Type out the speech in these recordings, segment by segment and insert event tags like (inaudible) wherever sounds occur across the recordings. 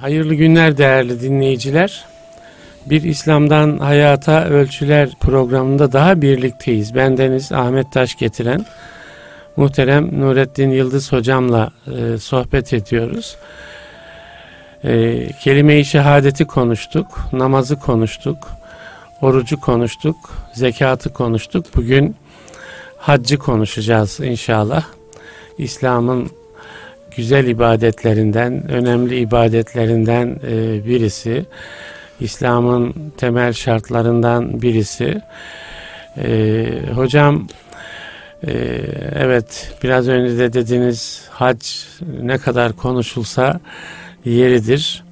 Hayırlı günler değerli dinleyiciler. Bir İslam'dan Hayata Ölçüler programında daha birlikteyiz. Bendeniz Ahmet Taş getiren muhterem Nurettin Yıldız hocamla e, sohbet ediyoruz. E, kelime-i şehadeti konuştuk, namazı konuştuk, orucu konuştuk, zekatı konuştuk. Bugün haccı konuşacağız inşallah. İslam'ın güzel ibadetlerinden, önemli ibadetlerinden e, birisi. İslam'ın temel şartlarından birisi. E, hocam e, evet biraz önce de dediniz hac ne kadar konuşulsa yeridir.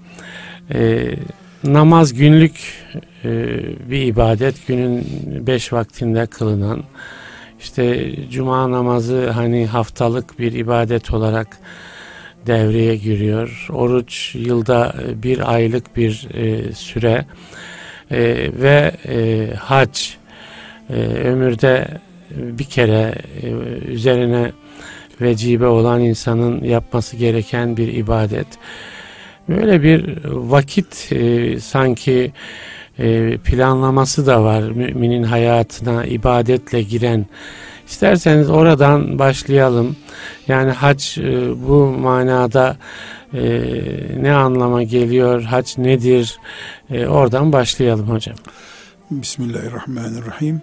Namaz günlük bir ibadet. Günün beş vaktinde kılınan. İşte cuma namazı hani haftalık bir ibadet olarak devreye giriyor. Oruç yılda bir aylık bir e, süre e, ve e, hac e, ömürde bir kere e, üzerine vecibe olan insanın yapması gereken bir ibadet. Böyle bir vakit e, sanki e, planlaması da var müminin hayatına ibadetle giren İsterseniz oradan başlayalım. Yani hac e, bu manada e, ne anlama geliyor? Hac nedir? E, oradan başlayalım hocam. Bismillahirrahmanirrahim.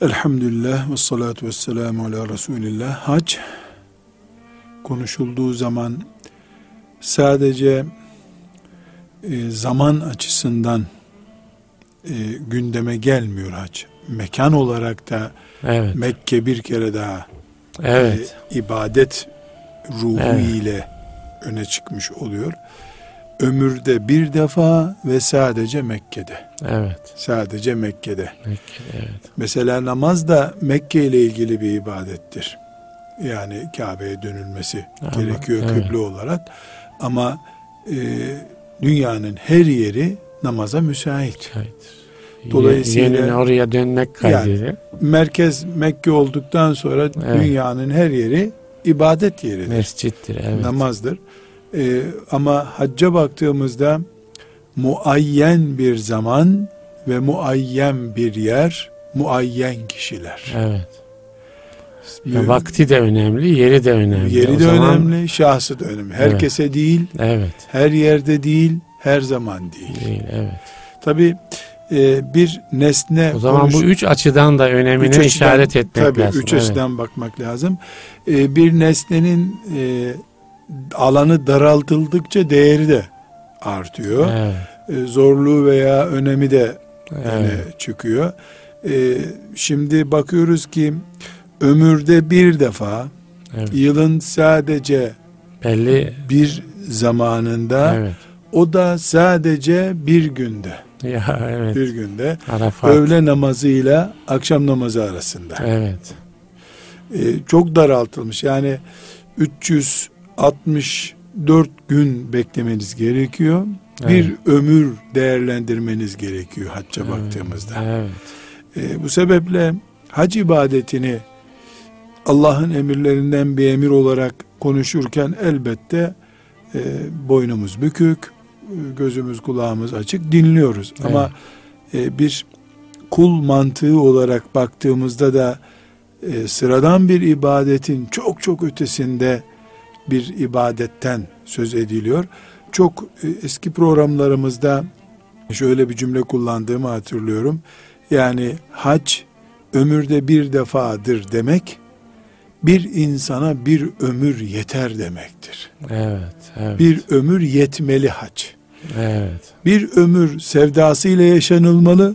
Elhamdülillah ve salatu ve selamu ala Resulillah. Hac konuşulduğu zaman sadece zaman açısından gündeme gelmiyor hac mekan olarak da evet. Mekke bir kere daha evet. e, ibadet ruhu evet. ile öne çıkmış oluyor. Ömürde bir defa ve sadece Mekke'de. Evet. Sadece Mekke'de. Mekke'de evet. Mesela namaz da Mekke ile ilgili bir ibadettir. Yani Kabe'ye dönülmesi Ama, gerekiyor evet. kıble olarak. Ama e, dünyanın her yeri namaza müsait. Müsaittir. Dolayısıyla Yenine oraya dönmek kaydıyla. Yani, merkez Mekke olduktan sonra evet. dünyanın her yeri ibadet yeridir. Mescittir, evet. Namazdır. Ee, ama hacca baktığımızda muayyen bir zaman ve muayyen bir yer, muayyen kişiler. Evet. Ya vakti de önemli, yeri de önemli. Yeri o de zaman... önemli, şahsı da önemli. Herkese evet. değil, evet. her yerde değil, her zaman değil. Değil, evet. Tabi e, bir nesne... O zaman konuş... bu üç açıdan da önemine üç açıdan, işaret etmek tabii, lazım. Üç evet. açıdan bakmak lazım. E, bir nesnenin e, alanı daraltıldıkça değeri de artıyor. Evet. E, zorluğu veya önemi de evet. çıkıyor. E, şimdi bakıyoruz ki ömürde bir defa evet. yılın sadece belli bir zamanında evet. o da sadece bir günde ya evet. Bir günde Arafat. öğle namazıyla akşam namazı arasında. Evet. Ee, çok daraltılmış. Yani 364 gün beklemeniz gerekiyor. Evet. Bir ömür değerlendirmeniz gerekiyor hacca evet. baktığımızda. Evet. Ee, bu sebeple hac ibadetini Allah'ın emirlerinden bir emir olarak konuşurken elbette e, boynumuz bükük, gözümüz kulağımız açık dinliyoruz. Evet. Ama e, bir kul mantığı olarak baktığımızda da e, sıradan bir ibadetin çok çok ötesinde bir ibadetten söz ediliyor. Çok e, eski programlarımızda şöyle bir cümle kullandığımı hatırlıyorum. Yani hac ömürde bir defadır demek bir insana bir ömür yeter demektir. Evet, evet. Bir ömür yetmeli hac. Evet. Bir ömür sevdasıyla yaşanılmalı.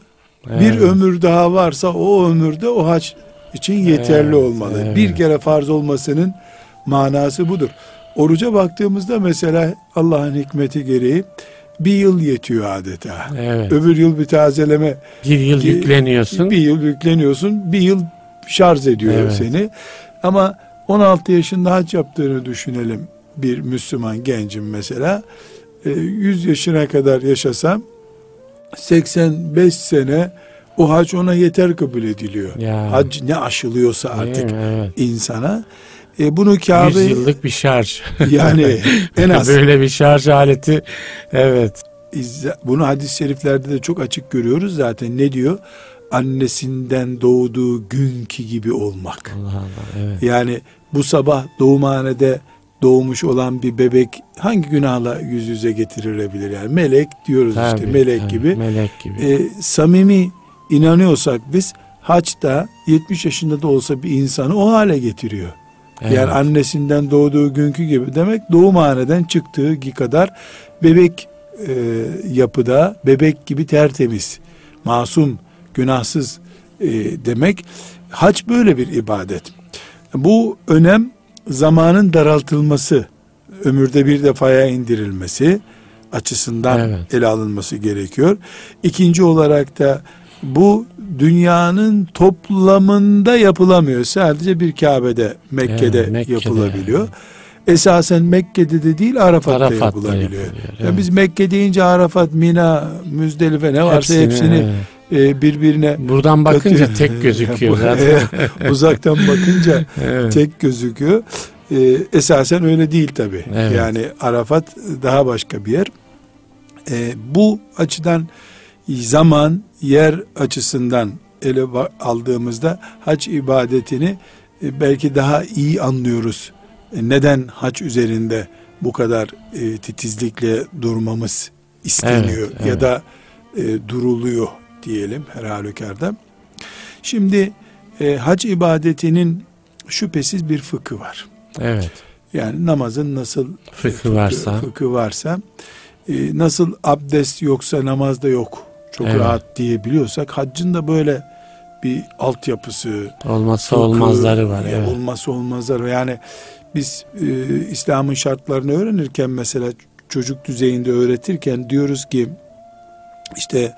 Evet. Bir ömür daha varsa o ömürde o hac için yeterli evet, olmalı. Evet. Bir kere farz olmasının manası budur. Oruca baktığımızda mesela Allah'ın hikmeti gereği bir yıl yetiyor adeta. Evet. Öbür yıl bir tazeleme. Bir yıl ki, yükleniyorsun. Bir yıl yükleniyorsun. Bir yıl şarj ediyor evet. seni. Ama 16 yaşında hac yaptığını düşünelim bir Müslüman gencim mesela. 100 e, yaşına kadar yaşasam 85 sene o hac ona yeter kabul ediliyor. Ya. Hac ne aşılıyorsa artık evet. insana. E, bunu Kabe 100 yıllık bir şarj. yani (laughs) en az Böyle bir şarj aleti. Evet. Bunu hadis-i şeriflerde de çok açık görüyoruz zaten. Ne diyor? Annesinden doğduğu günkü gibi olmak. Allah Allah. Evet. Yani bu sabah doğumhanede doğmuş olan bir bebek hangi günahla yüz yüze getirilebilir? Yani melek diyoruz işte Tabii, melek tabii, gibi. Melek gibi. E, samimi inanıyorsak biz haçta 70 yaşında da olsa bir insanı o hale getiriyor. Evet. Yani annesinden doğduğu günkü gibi demek doğumhaneden çıktığı kadar bebek e, yapıda bebek gibi tertemiz, masum, günahsız e, demek. Hac böyle bir ibadet. Bu önem zamanın daraltılması, ömürde bir defaya indirilmesi açısından Evet. ele alınması gerekiyor. İkinci olarak da bu dünyanın toplamında yapılamıyor. Sadece bir Kabe'de, Mekke'de, Evet, Mekke'de. yapılabiliyor. Esasen Mekke'de de değil Arafat'ta, Arafat'ta yapılabiliyor. Yani evet. biz Mekke deyince Arafat, Mina, Müzdelife ne varsa Hepsini, hepsini, evet. E, birbirine Buradan bakınca Katıyor. tek gözüküyor (laughs) Bu- zaten. (laughs) uzaktan bakınca (laughs) Evet. tek gözüküyor. Ee, esasen öyle değil tabi. Evet. Yani Arafat daha başka bir yer. Ee, bu açıdan zaman, yer açısından ele aldığımızda hac ibadetini e, belki daha iyi anlıyoruz. E, neden hac üzerinde bu kadar e, titizlikle durmamız isteniyor Evet, ya evet. da e, duruluyor diyelim her halükarda. Şimdi e, hac ibadetinin şüphesiz bir fıkı var. Evet. Yani namazın nasıl Fıkı varsa. fıkı varsa e, nasıl abdest yoksa namazda yok. Çok Evet. rahat diyebiliyorsak haccın da böyle bir altyapısı, Olmazsa fıkı, olmazları var. e, Evet. olmazsa olmazları. var. Yani biz e, İslam'ın şartlarını öğrenirken mesela çocuk düzeyinde öğretirken diyoruz ki işte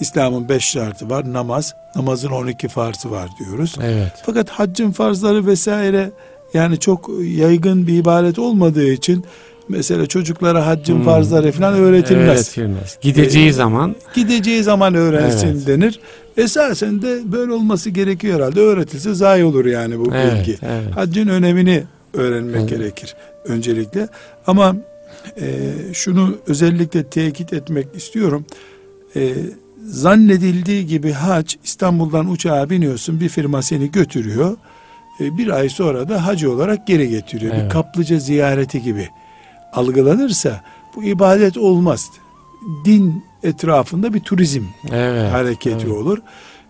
İslam'ın beş şartı var. Namaz, namazın 12 farzı var diyoruz. Evet. Fakat haccın farzları vesaire yani çok yaygın bir ibadet olmadığı için mesela çocuklara haccın Hmm. farzları falan öğretilmez. Öğretilmez. Gideceği Ee, zaman Gideceği zaman öğrensin Evet. denir. Esasen de böyle olması gerekiyor herhalde. Öğretilse zayi olur yani bu evet, bilgi. evet. Haccın önemini öğrenmek Evet. gerekir öncelikle. Ama e, şunu özellikle tekit etmek istiyorum. E, zannedildiği gibi hac İstanbul'dan uçağa biniyorsun bir firma seni götürüyor. E, bir ay sonra da hacı olarak geri getiriyor. Bir Evet. kaplıca ziyareti gibi algılanırsa bu ibadet olmaz. Din etrafında bir turizm Evet. hareketi evet. olur.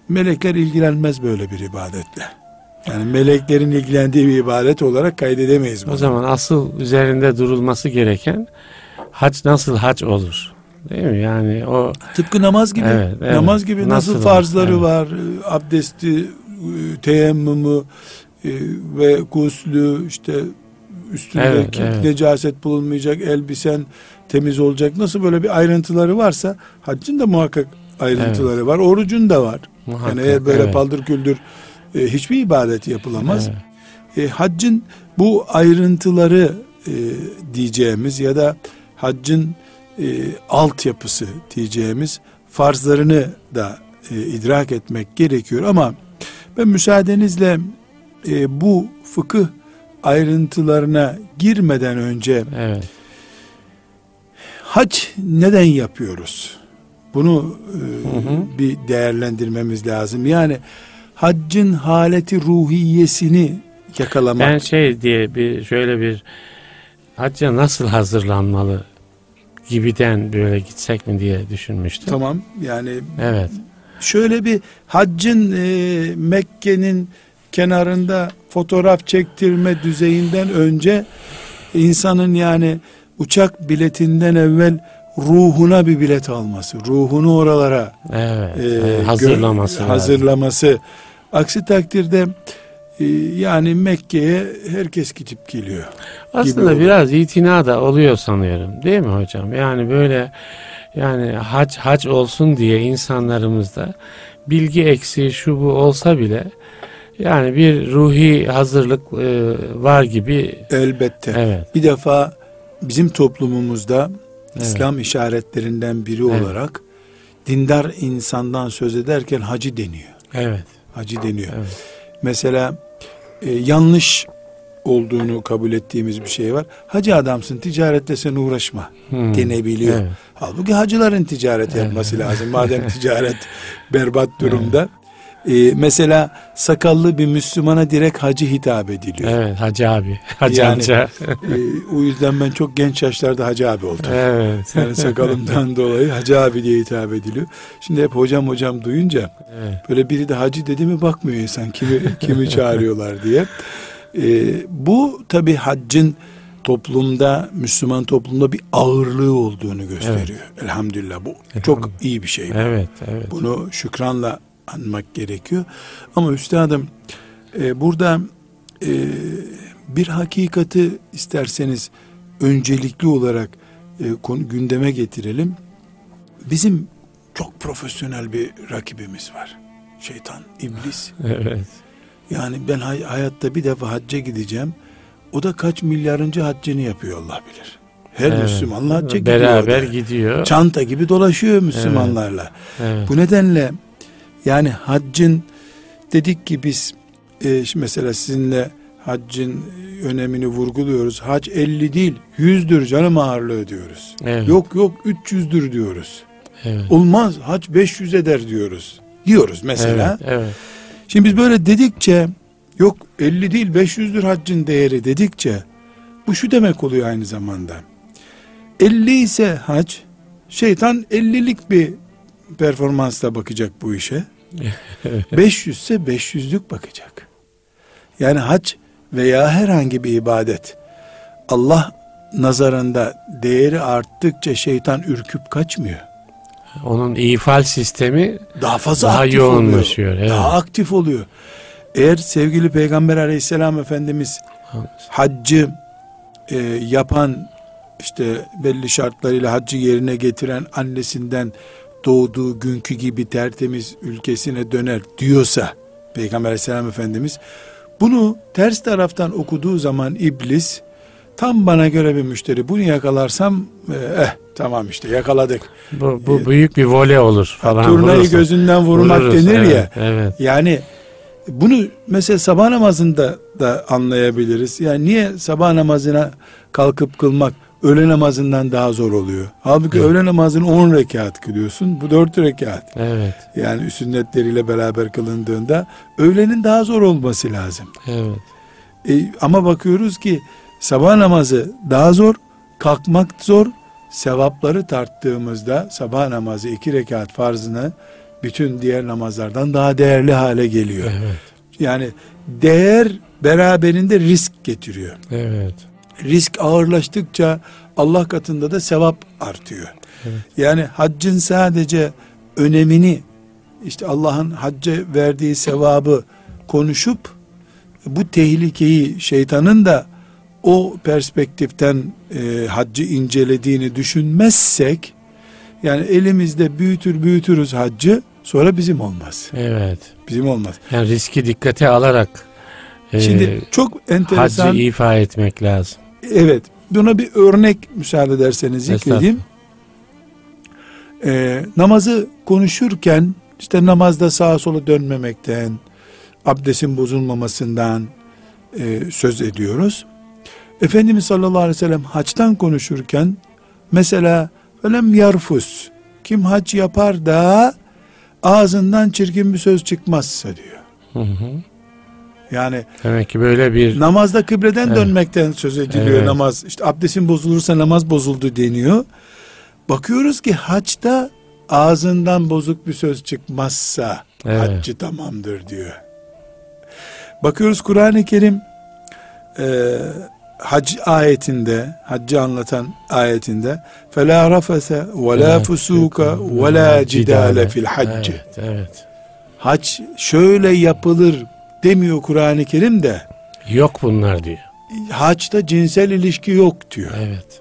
Melekler ilgilenmez böyle bir ibadetle. Yani meleklerin ilgilendiği bir ibadet olarak kaydedemeyiz bunu. O zaman asıl üzerinde durulması gereken hac nasıl hac olur? Değil mi? Yani o Tıpkı namaz gibi. Evet, evet. Namaz gibi nasıl, Nasıl farzları evet. var, abdesti, e, teyemmümü e, ve guslü işte üstünde Evet, evet. necaset bulunmayacak, elbisen temiz olacak. Nasıl böyle bir ayrıntıları varsa haccın da muhakkak ayrıntıları var. Orucun da var. muhakkak. Yani eğer böyle evet. paldır küldür e, hiçbir ibadet yapılamaz. Evet. E, haccın bu ayrıntıları e, diyeceğimiz ya da haccın e, altyapısı diyeceğimiz farzlarını da e, idrak etmek gerekiyor ama ben müsaadenizle e, bu fıkıh ayrıntılarına girmeden önce Evet. hac neden yapıyoruz? Bunu e, Hı hı. bir değerlendirmemiz lazım. Yani haccın haleti ruhiyesini yakalamak. Ben şey diye bir şöyle bir hacca nasıl hazırlanmalı gibiden böyle gitsek mi diye düşünmüştüm. Tamam yani Evet. şöyle bir haccın e, Mekke'nin kenarında fotoğraf çektirme düzeyinden önce insanın yani uçak biletinden evvel ruhuna bir bilet alması, ruhunu oralara Evet. e, hazırlaması. gö- hazırlaması. Aksi takdirde yani Mekke'ye herkes gidip geliyor. Aslında biraz itina da oluyor sanıyorum. Değil mi hocam? Yani böyle yani hac hac olsun diye insanlarımızda bilgi eksiği şu bu olsa bile yani bir ruhi hazırlık e, var gibi. Elbette. Evet. Bir defa bizim toplumumuzda Evet. İslam işaretlerinden biri Evet. olarak dindar insandan söz ederken hacı deniyor. Evet. Hacı deniyor. Evet. Mesela e, yanlış olduğunu kabul ettiğimiz bir şey var. Hacı adamsın ticaretle sen uğraşma hmm. denebiliyor. Evet. Halbuki hacıların ticaret yapması evet. lazım. Madem (laughs) ticaret berbat durumda. Evet. Ee, mesela sakallı bir Müslümana direkt hacı hitap ediliyor. Evet hacı abi. (laughs) Hacı yani, amca. e, o yüzden ben çok genç yaşlarda hacı abi oldum. Evet. Yani sakalımdan (laughs) dolayı hacı abi diye hitap ediliyor. Şimdi hep hocam hocam duyunca evet. böyle biri de hacı dedi mi bakmıyor insan kimi, kimi çağırıyorlar diye. E, bu tabi haccın toplumda Müslüman toplumda bir ağırlığı olduğunu gösteriyor. Evet. Elhamdülillah bu Elhamdülillah. çok iyi bir şey. Bu. Evet, evet. Bunu şükranla anmak gerekiyor. Ama üstadım e, burada e, bir hakikati isterseniz öncelikli olarak e, konu gündeme getirelim. Bizim çok profesyonel bir rakibimiz var. Şeytan, iblis. (laughs) evet. Yani ben hay- hayatta bir defa hacca gideceğim. O da kaç milyarıncı haccını yapıyor Allah bilir. Her evet. Müslümanla hacca gidiyor. Beraber gidiyor. Çanta gibi dolaşıyor Müslümanlarla. Evet. Evet. Bu nedenle yani haccın dedik ki biz e, mesela sizinle haccın önemini vurguluyoruz. Hac 50 değil 100'dür canım ağırlığı diyoruz. Evet. Yok yok 300'dür diyoruz. Evet. Olmaz hac 500 eder diyoruz. Diyoruz mesela. Evet, evet. Şimdi biz böyle dedikçe yok 50 değil 500'dür haccın değeri dedikçe bu şu demek oluyor aynı zamanda. 50 ise hac şeytan 50'lik bir performansla bakacak bu işe. (laughs) 500 ise 500'lük bakacak. Yani hac veya herhangi bir ibadet Allah nazarında değeri arttıkça şeytan ürküp kaçmıyor. Onun ifal sistemi daha fazla daha aktif yoğunlaşıyor. Oluyor. Evet. Daha aktif oluyor. Eğer sevgili Peygamber Aleyhisselam Efendimiz haccı e, yapan işte belli şartlarıyla haccı yerine getiren annesinden doğduğu günkü gibi tertemiz ülkesine döner diyorsa Peygamber aleyhisselam efendimiz bunu ters taraftan okuduğu zaman iblis tam bana göre bir müşteri bunu yakalarsam eh, eh tamam işte yakaladık. Bu, bu ee, büyük bir voley olur falan. Turnayı vurursa. gözünden vurmak Vururuz, denir evet, ya. Evet. Yani bunu mesela sabah namazında da anlayabiliriz. Yani niye sabah namazına kalkıp kılmak öğle namazından daha zor oluyor. Halbuki evet. öğle namazını 10 rekat kılıyorsun. Bu 4 rekat. Evet. Yani sünnetleriyle beraber kılındığında öğlenin daha zor olması lazım. Evet. E, ama bakıyoruz ki sabah namazı daha zor, kalkmak zor. Sevapları tarttığımızda sabah namazı iki rekat farzını bütün diğer namazlardan daha değerli hale geliyor. Evet. Yani değer beraberinde risk getiriyor. Evet risk ağırlaştıkça Allah katında da sevap artıyor. Evet. Yani haccın sadece önemini işte Allah'ın hacca verdiği sevabı konuşup bu tehlikeyi şeytanın da o perspektiften e, haccı incelediğini düşünmezsek yani elimizde büyütür büyütürüz haccı sonra bizim olmaz. Evet. Bizim olmaz. Yani riski dikkate alarak Şimdi e, çok enteresan haccı ifa etmek lazım. Evet. Buna bir örnek müsaade ederseniz zikredeyim. Ee, namazı konuşurken işte namazda sağa sola dönmemekten, abdestin bozulmamasından e, söz ediyoruz. Efendimiz sallallahu aleyhi ve sellem haçtan konuşurken mesela ölem yarfus kim hac yapar da ağzından çirkin bir söz çıkmazsa diyor. Hı hı. Yani demek ki böyle bir namazda kıbleden evet. dönmekten söz ediliyor evet. namaz. İşte abdestin bozulursa namaz bozuldu deniyor. Bakıyoruz ki haçta ağzından bozuk bir söz çıkmazsa evet. haccı tamamdır diyor. Bakıyoruz Kur'an-ı Kerim e, hac ayetinde, haccı anlatan ayetinde فَلَا رَفَسَ وَلَا فُسُوكَ وَلَا جِدَالَ fil الْحَجِّ evet, evet. Hac şöyle yapılır demiyor Kur'an-ı Kerim de. Yok bunlar diyor. Haçta cinsel ilişki yok diyor. Evet.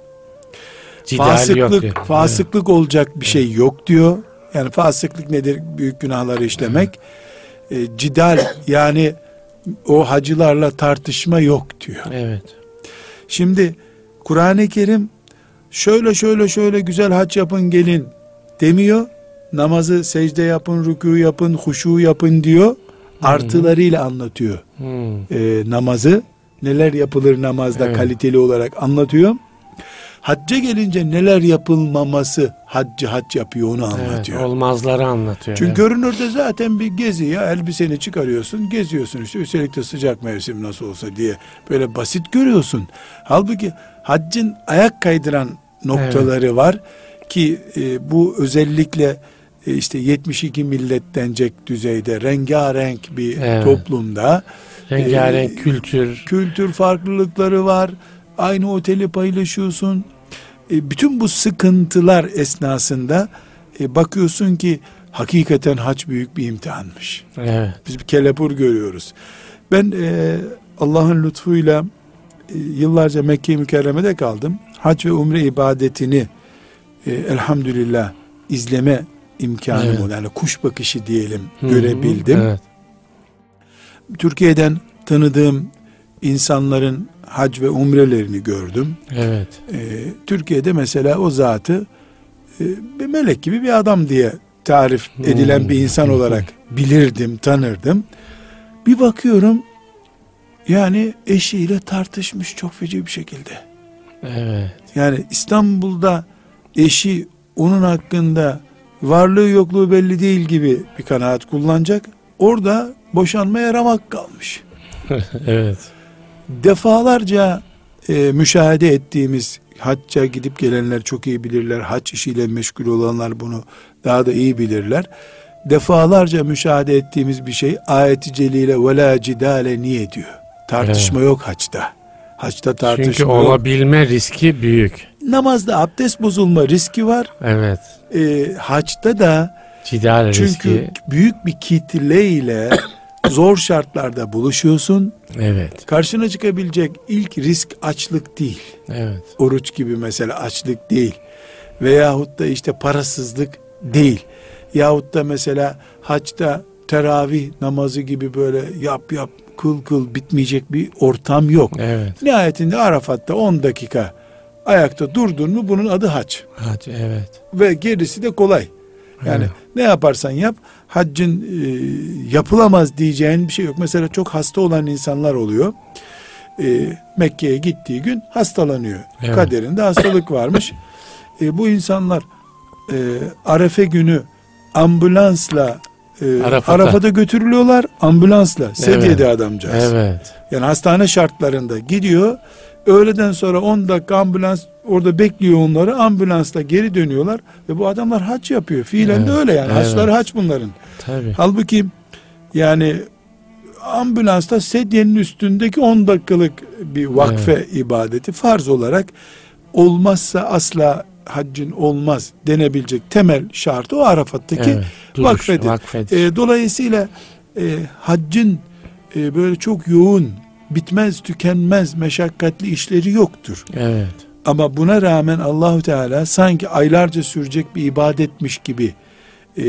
Cidal fasıklık, yok fasıklık evet. olacak bir şey yok diyor. Yani fasıklık nedir? Büyük günahları işlemek. Evet. E, cidal yani o hacılarla tartışma yok diyor. Evet. Şimdi Kur'an-ı Kerim şöyle şöyle şöyle güzel hac yapın gelin demiyor. Namazı secde yapın, rükû yapın, huşu yapın diyor artılarıyla anlatıyor e, namazı. neler yapılır namazda Evet. kaliteli olarak anlatıyor. Hacca gelince neler yapılmaması haccı hac yapıyor onu Evet, anlatıyor. olmazları anlatıyor. Çünkü evet. görünürde zaten bir gezi ya elbiseni çıkarıyorsun geziyorsun işte üstelik de sıcak mevsim nasıl olsa diye böyle basit görüyorsun. Halbuki haccın ayak kaydıran noktaları var ki e, bu özellikle işte 72 millet denecek düzeyde rengarenk bir Evet. toplumda Rengarenk e, kültür. kültür farklılıkları var. Aynı oteli paylaşıyorsun. E, bütün bu sıkıntılar esnasında e, bakıyorsun ki hakikaten hac büyük bir imtihanmış. Evet. Biz bir kelepur görüyoruz. Ben e, Allah'ın lütfuyla e, yıllarca Mekke-i Mükerreme'de kaldım. Hac ve umre ibadetini e, elhamdülillah izleme imkanım Evet. oldu. Yani kuş bakışı diyelim Hı hı, görebildim. Evet. Türkiye'den tanıdığım insanların hac ve umrelerini gördüm. Evet. Ee, Türkiye'de mesela o zatı e, bir melek gibi bir adam diye tarif edilen bir insan olarak (laughs) bilirdim, tanırdım. Bir bakıyorum yani eşiyle tartışmış çok feci bir şekilde. Evet. Yani İstanbul'da eşi onun hakkında varlığı yokluğu belli değil gibi bir kanaat kullanacak. Orada boşanmaya ramak kalmış. (laughs) evet. defalarca e, müşahede ettiğimiz hacca gidip gelenler çok iyi bilirler. Hac işiyle meşgul olanlar bunu daha da iyi bilirler. Defalarca müşahede ettiğimiz bir şey ayeti celile ve la cidale niye diyor. Tartışma yok haçta. Haçta tartışma Çünkü yok. olabilme riski büyük. Namazda abdest bozulma riski var. Evet. E, haçta da Cidal çünkü riski. büyük bir kitle ile (coughs) zor şartlarda buluşuyorsun. Evet. Karşına çıkabilecek ilk risk açlık değil. Evet. Oruç gibi mesela açlık değil. Veyahut da işte parasızlık değil. Yahut da mesela haçta teravih namazı gibi böyle yap yap kıl kıl bitmeyecek bir ortam yok. Evet. Nihayetinde Arafat'ta 10 dakika ayakta durdun mu bunun adı hac. Hac, evet. Ve gerisi de kolay. Yani Evet. ne yaparsan yap haccın e, yapılamaz diyeceğin bir şey yok. Mesela çok hasta olan insanlar oluyor. E, Mekke'ye gittiği gün hastalanıyor. Evet. Kaderinde hastalık varmış. E, bu insanlar e, Arefe günü ambulansla e, Arafat'a. Arafat'a götürülüyorlar ambulansla. Sedyede adamcağız. Evet. Yani hastane şartlarında gidiyor. Öğleden sonra 10 dakika ambulans orada bekliyor onları. Ambulansla geri dönüyorlar. Ve bu adamlar haç yapıyor. Fiilen de Evet, öyle yani. evet. Haçları haç bunların. Tabii. Halbuki yani ambulansta sedyenin üstündeki 10 dakikalık bir vakfe ibadeti farz olarak olmazsa asla haccın olmaz denebilecek temel şartı o Arafat'taki Evet. Duruş, vakfedir. vakfedir. E, dolayısıyla e, haccın e, böyle çok yoğun, bitmez tükenmez meşakkatli işleri yoktur. evet. Ama buna rağmen Allahu Teala sanki aylarca sürecek bir ibadetmiş gibi e,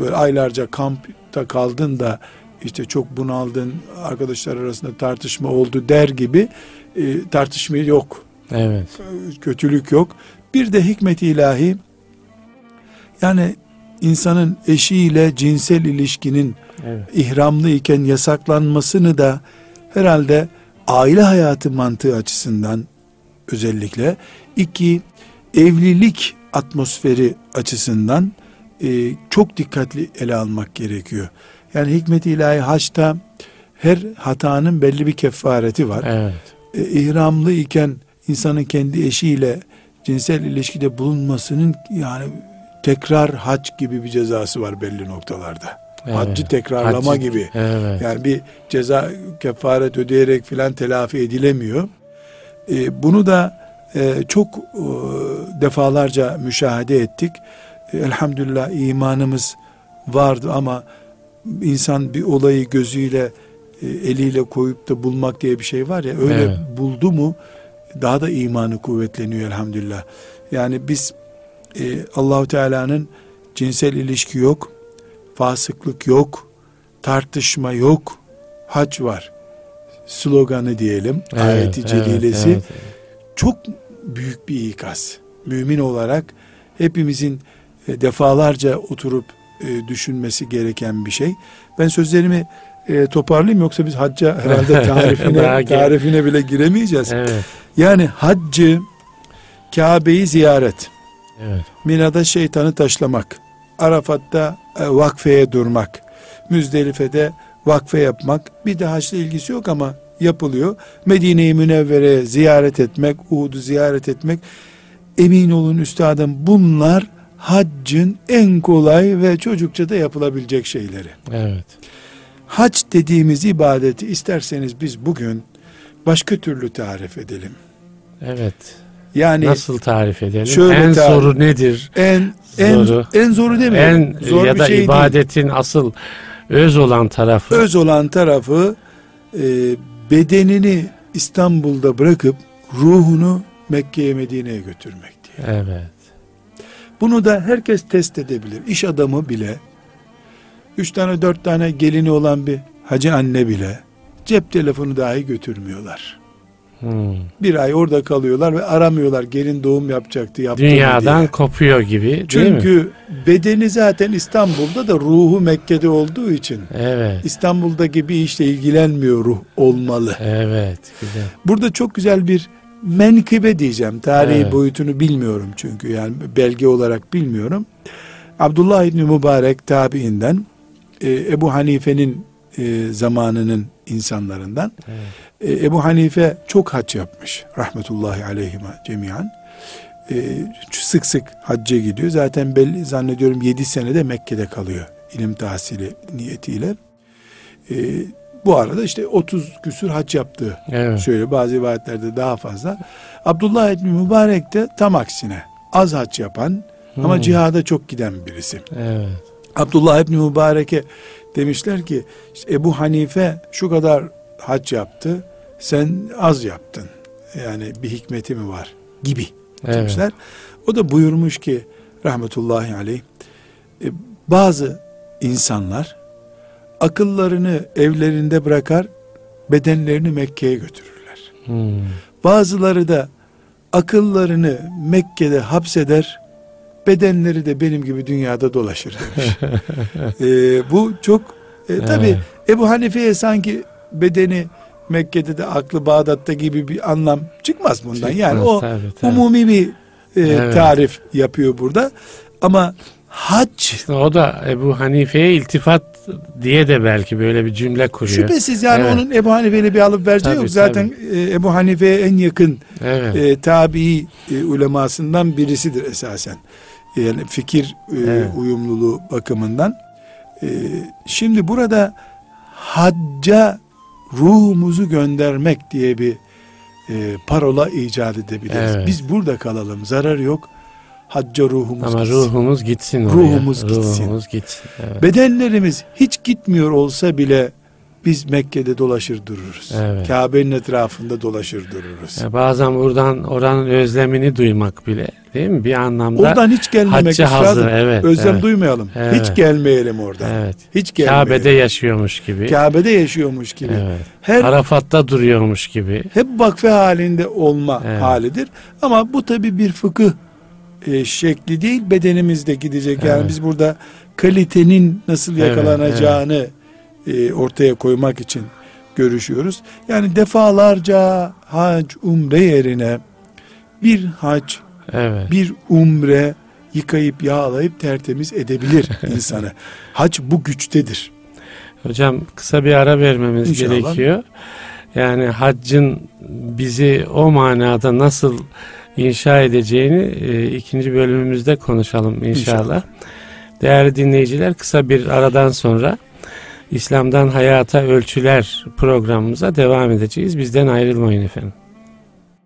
böyle aylarca kampta kaldın da işte çok bunaldın arkadaşlar arasında tartışma oldu der gibi e, tartışma yok Evet. kötülük yok. Bir de hikmet ilahi yani insanın eşiyle cinsel ilişkinin Evet. ihramlı iken yasaklanmasını da herhalde aile hayatı mantığı açısından özellikle iki evlilik atmosferi açısından e, çok dikkatli ele almak gerekiyor. Yani hikmet-i ilahi haçta her hatanın belli bir kefareti var Evet. e, ihramlı iken insanın kendi eşiyle cinsel ilişkide bulunmasının yani tekrar hac gibi bir cezası var belli noktalarda. Evet. Haccı tekrarlama Haccı- gibi. Evet. Yani bir ceza kefaret ödeyerek filan telafi edilemiyor. E, bunu da e, çok e, defalarca müşahede ettik. E, elhamdülillah imanımız vardı ama insan bir olayı gözüyle e, eliyle koyup da bulmak diye bir şey var ya öyle Evet. buldu mu daha da imanı kuvvetleniyor elhamdülillah. Yani biz e, Allahu Teala'nın cinsel ilişki yok, fasıklık yok, tartışma yok, hac var. Sloganı diyelim, Evet, ayeti evet, celilesi evet. çok büyük bir ikaz. Mümin olarak hepimizin e, defalarca oturup e, düşünmesi gereken bir şey. Ben sözlerimi e, toparlayayım yoksa biz hacca herhalde (laughs) tarifine, tarifine bile giremeyeceğiz. Evet. Yani haccı Kabe'yi ziyaret. Evet. Mina'da şeytanı taşlamak. Arafat'ta vakfeye durmak. Müzdelife'de vakfe yapmak. Bir de haçla ilgisi yok ama yapılıyor. Medine-i Münevvere'ye ziyaret etmek, Uhud'u ziyaret etmek. Emin olun üstadım bunlar haccın en kolay ve çocukça da yapılabilecek şeyleri. Evet. Hac dediğimiz ibadeti isterseniz biz bugün başka türlü tarif edelim. Evet. Yani nasıl tarif edelim? Şöyle en tarif, zoru nedir? En zoru. en en zoru demeyelim. En Zor ya da şey ibadetin değil. asıl öz olan tarafı. Öz olan tarafı e, bedenini İstanbul'da bırakıp ruhunu Mekke'ye Medine'ye götürmek diye. Evet. Bunu da herkes test edebilir. İş adamı bile, üç tane dört tane gelini olan bir hacı anne bile cep telefonu dahi götürmüyorlar. Hmm. Bir ay orada kalıyorlar ve aramıyorlar gelin doğum yapacaktı yaptı Dünyadan diye. kopuyor gibi değil mi? Çünkü bedeni zaten İstanbul'da da ruhu Mekke'de olduğu için Evet. İstanbul'daki bir işle ilgilenmiyor ruh olmalı. Evet. Güzel. Burada çok güzel bir menkıbe diyeceğim. Tarihi Evet. boyutunu bilmiyorum çünkü yani belge olarak bilmiyorum. Abdullah İbni Mübarek tabiinden e, Ebu Hanife'nin e, zamanının insanlarından. Evet. E, Ebu Hanife çok hac yapmış. Rahmetullahi aleyhime cemiyan. E, sık sık hacca gidiyor. Zaten belli zannediyorum 7 senede Mekke'de kalıyor. ilim tahsili niyetiyle. E, bu arada işte 30 küsür hac yaptığı Evet. Şöyle bazı rivayetlerde daha fazla. Abdullah İbni Mübarek de tam aksine az hac yapan ama Hmm. cihada çok giden birisi. Evet. Abdullah İbni Mübarek'e demişler ki işte Ebu Hanife şu kadar hac yaptı sen az yaptın. Yani bir hikmeti mi var gibi Evet. demişler. O da buyurmuş ki rahmetullahi aleyh e, bazı insanlar akıllarını evlerinde bırakar bedenlerini Mekke'ye götürürler. Hmm. Bazıları da akıllarını Mekke'de hapseder, bedenleri de benim gibi dünyada dolaşır demiş. (laughs) Ee, bu çok e, tabi. Ebu Hanife'ye sanki bedeni Mekke'de de aklı Bağdat'ta gibi bir anlam çıkmaz bundan. yani Çıkmaz, o tabii, tabii. umumi bir e, Evet. tarif yapıyor burada. Ama hac O da Ebu Hanife'ye iltifat diye de belki böyle bir cümle kuruyor. şüphesiz yani Evet. onun Ebu Hanife ile bir alıp vereceği Tabii, yok. Zaten e, Ebu Hanife'ye en yakın Evet. e, tabii e, ulemasından birisidir esasen. Yani fikir e, Evet. uyumluluğu bakımından. E, şimdi burada hacca ruhumuzu göndermek diye bir e, parola icat edebiliriz. Evet. Biz burada kalalım. Zarar yok. Hacca ruhumuz Ama gitsin. ruhumuz gitsin oraya. Ruhumuz gitsin. Ruhumuz gitsin. Evet. Bedenlerimiz hiç gitmiyor olsa bile biz Mekke'de dolaşır dururuz. Evet. Kabe'nin etrafında dolaşır dururuz. Ya bazen buradan oranın özlemini duymak bile değil mi? Bir anlamda Oradan hiç gelmemek hazır. Evet. Özlem evet, duymayalım. Evet. Hiç gelmeyelim oradan. Evet. Hiç gelmeyelim. Kabe'de yaşıyormuş gibi. Kabe'de yaşıyormuş gibi. Evet. Her Arafat'ta duruyormuş gibi. hep vakfe halinde olma Evet. halidir. Ama bu tabi bir fıkıh e, şekli değil bedenimizde gidecek. Yani Evet. biz burada kalitenin nasıl Evet, yakalanacağını e, ortaya koymak için görüşüyoruz. Yani defalarca hac, umre yerine bir hac, Evet. bir umre yıkayıp yağlayıp tertemiz edebilir (laughs) insanı. Hac bu güçtedir. Hocam kısa bir ara vermemiz İnşallah. gerekiyor. Yani haccın bizi o manada nasıl inşa edeceğini e, ikinci bölümümüzde konuşalım inşallah. İnşallah. Değerli dinleyiciler kısa bir aradan sonra İslam'dan Hayata Ölçüler programımıza devam edeceğiz. Bizden ayrılmayın efendim.